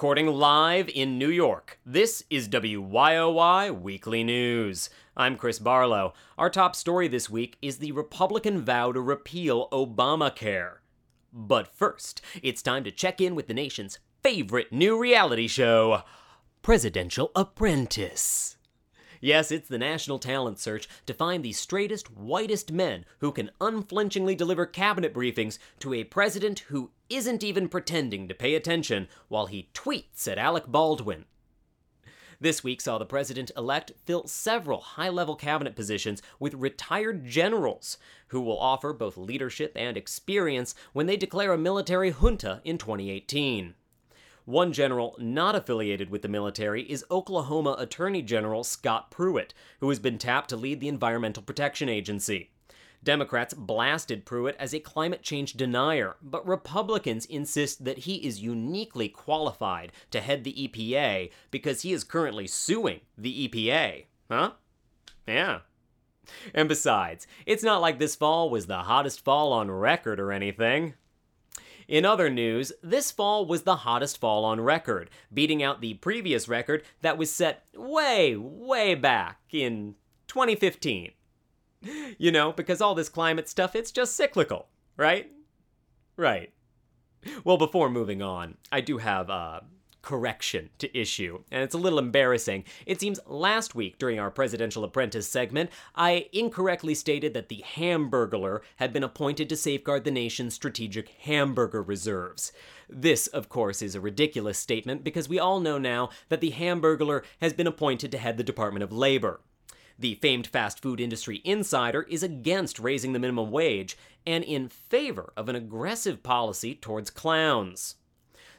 recording live in New York. This is WYOY Weekly News. I'm Chris Barlow. Our top story this week is the Republican vow to repeal Obamacare. But first, it's time to check in with the nation's favorite new reality show Presidential Apprentice. Yes, it's the national talent search to find the straightest, whitest men who can unflinchingly deliver cabinet briefings to a president who isn't even pretending to pay attention while he tweets at Alec Baldwin. This week saw the president elect fill several high level cabinet positions with retired generals who will offer both leadership and experience when they declare a military junta in 2018. One general not affiliated with the military is Oklahoma Attorney General Scott Pruitt, who has been tapped to lead the Environmental Protection Agency. Democrats blasted Pruitt as a climate change denier, but Republicans insist that he is uniquely qualified to head the EPA because he is currently suing the EPA. Huh? Yeah. And besides, it's not like this fall was the hottest fall on record or anything. In other news, this fall was the hottest fall on record, beating out the previous record that was set way, way back in 2015. You know, because all this climate stuff, it's just cyclical, right? Right. Well, before moving on, I do have a correction to issue, and it's a little embarrassing. It seems last week during our Presidential Apprentice segment, I incorrectly stated that the Hamburglar had been appointed to safeguard the nation's strategic hamburger reserves. This, of course, is a ridiculous statement because we all know now that the Hamburglar has been appointed to head the Department of Labor. The famed fast food industry insider is against raising the minimum wage and in favor of an aggressive policy towards clowns.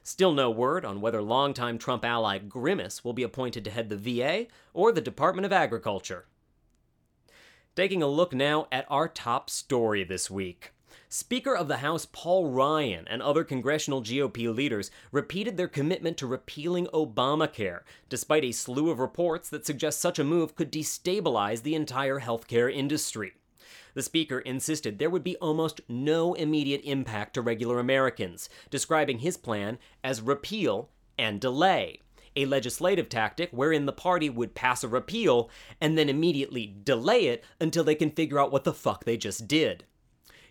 Still no word on whether longtime Trump ally Grimace will be appointed to head the VA or the Department of Agriculture. Taking a look now at our top story this week. Speaker of the House Paul Ryan and other congressional GOP leaders repeated their commitment to repealing Obamacare, despite a slew of reports that suggest such a move could destabilize the entire healthcare industry. The Speaker insisted there would be almost no immediate impact to regular Americans, describing his plan as repeal and delay, a legislative tactic wherein the party would pass a repeal and then immediately delay it until they can figure out what the fuck they just did.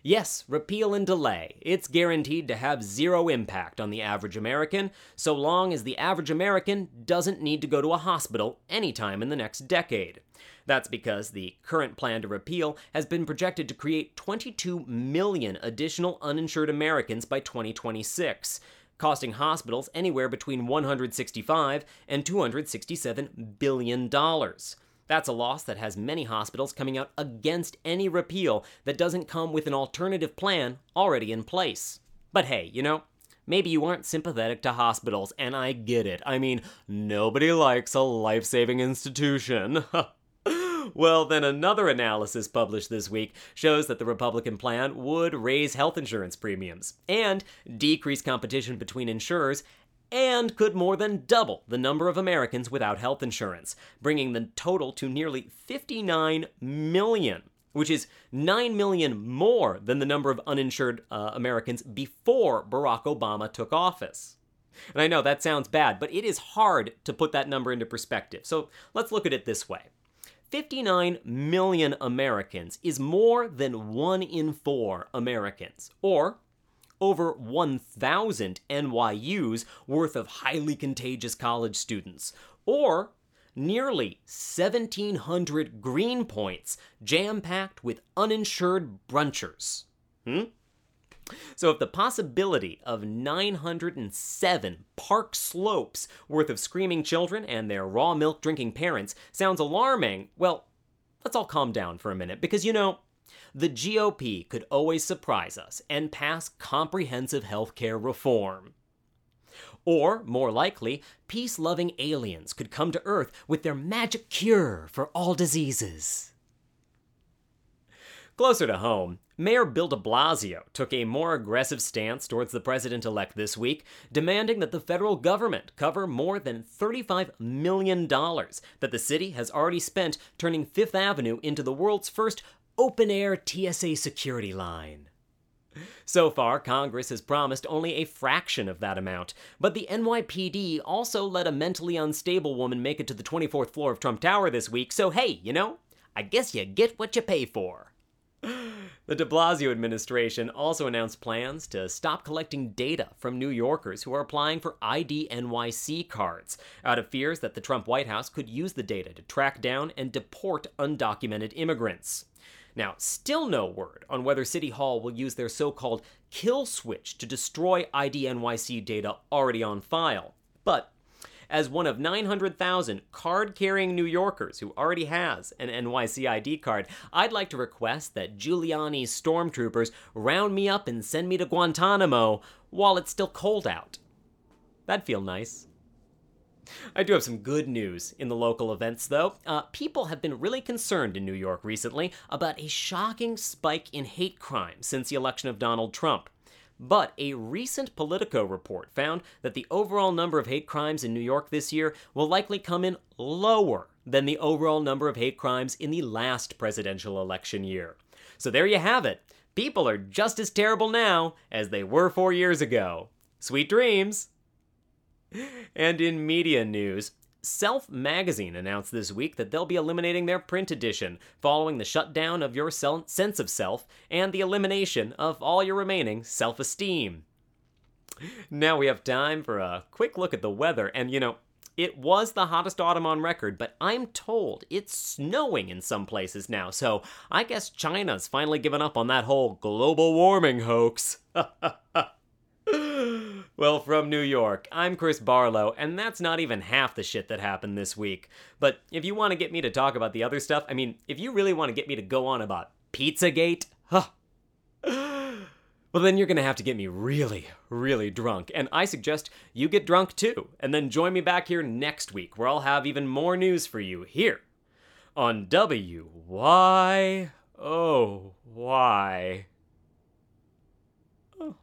Yes, repeal and delay. It's guaranteed to have zero impact on the average American, so long as the average American doesn't need to go to a hospital anytime in the next decade. That's because the current plan to repeal has been projected to create 22 million additional uninsured Americans by 2026, costing hospitals anywhere between 165 and 267 billion dollars. That's a loss that has many hospitals coming out against any repeal that doesn't come with an alternative plan already in place. But hey, you know, maybe you aren't sympathetic to hospitals, and I get it. I mean, nobody likes a life saving institution. well, then another analysis published this week shows that the Republican plan would raise health insurance premiums and decrease competition between insurers and could more than double the number of Americans without health insurance, bringing the total to nearly 59 million, which is 9 million more than the number of uninsured uh, Americans before Barack Obama took office. And I know that sounds bad, but it is hard to put that number into perspective. So let's look at it this way 59 million Americans is more than one in four Americans, or over 1,000 NYU's worth of highly contagious college students, or nearly 1,700 Greenpoints jam packed with uninsured brunchers. Hmm? So, if the possibility of 907 Park Slopes worth of screaming children and their raw milk drinking parents sounds alarming, well, let's all calm down for a minute because you know, the GOP could always surprise us and pass comprehensive health care reform. Or, more likely, peace loving aliens could come to Earth with their magic cure for all diseases. Closer to home, Mayor Bill de Blasio took a more aggressive stance towards the president elect this week, demanding that the federal government cover more than $35 million that the city has already spent turning Fifth Avenue into the world's first open air TSA security line. So far, Congress has promised only a fraction of that amount, but the NYPD also let a mentally unstable woman make it to the 24th floor of Trump Tower this week, so hey, you know, I guess you get what you pay for. The de Blasio administration also announced plans to stop collecting data from New Yorkers who are applying for ID NYC cards, out of fears that the Trump White House could use the data to track down and deport undocumented immigrants. Now, still no word on whether City Hall will use their so called kill switch to destroy ID NYC data already on file. But as one of 900,000 card carrying New Yorkers who already has an NYC ID card, I'd like to request that Giuliani's stormtroopers round me up and send me to Guantanamo while it's still cold out. That'd feel nice. I do have some good news in the local events, though. Uh, people have been really concerned in New York recently about a shocking spike in hate crime since the election of Donald Trump. But a recent Politico report found that the overall number of hate crimes in New York this year will likely come in lower than the overall number of hate crimes in the last presidential election year. So there you have it. People are just as terrible now as they were four years ago. Sweet dreams! And in media news, Self magazine announced this week that they'll be eliminating their print edition following the shutdown of your sense of self and the elimination of all your remaining self esteem. Now we have time for a quick look at the weather, and you know, it was the hottest autumn on record, but I'm told it's snowing in some places now, so I guess China's finally given up on that whole global warming hoax. well, from New York, I'm Chris Barlow, and that's not even half the shit that happened this week. But if you want to get me to talk about the other stuff, I mean, if you really want to get me to go on about Pizzagate, huh. Well, then you're gonna have to get me really, really drunk. And I suggest you get drunk too, and then join me back here next week where I'll have even more news for you here on W Y O Y. Oh.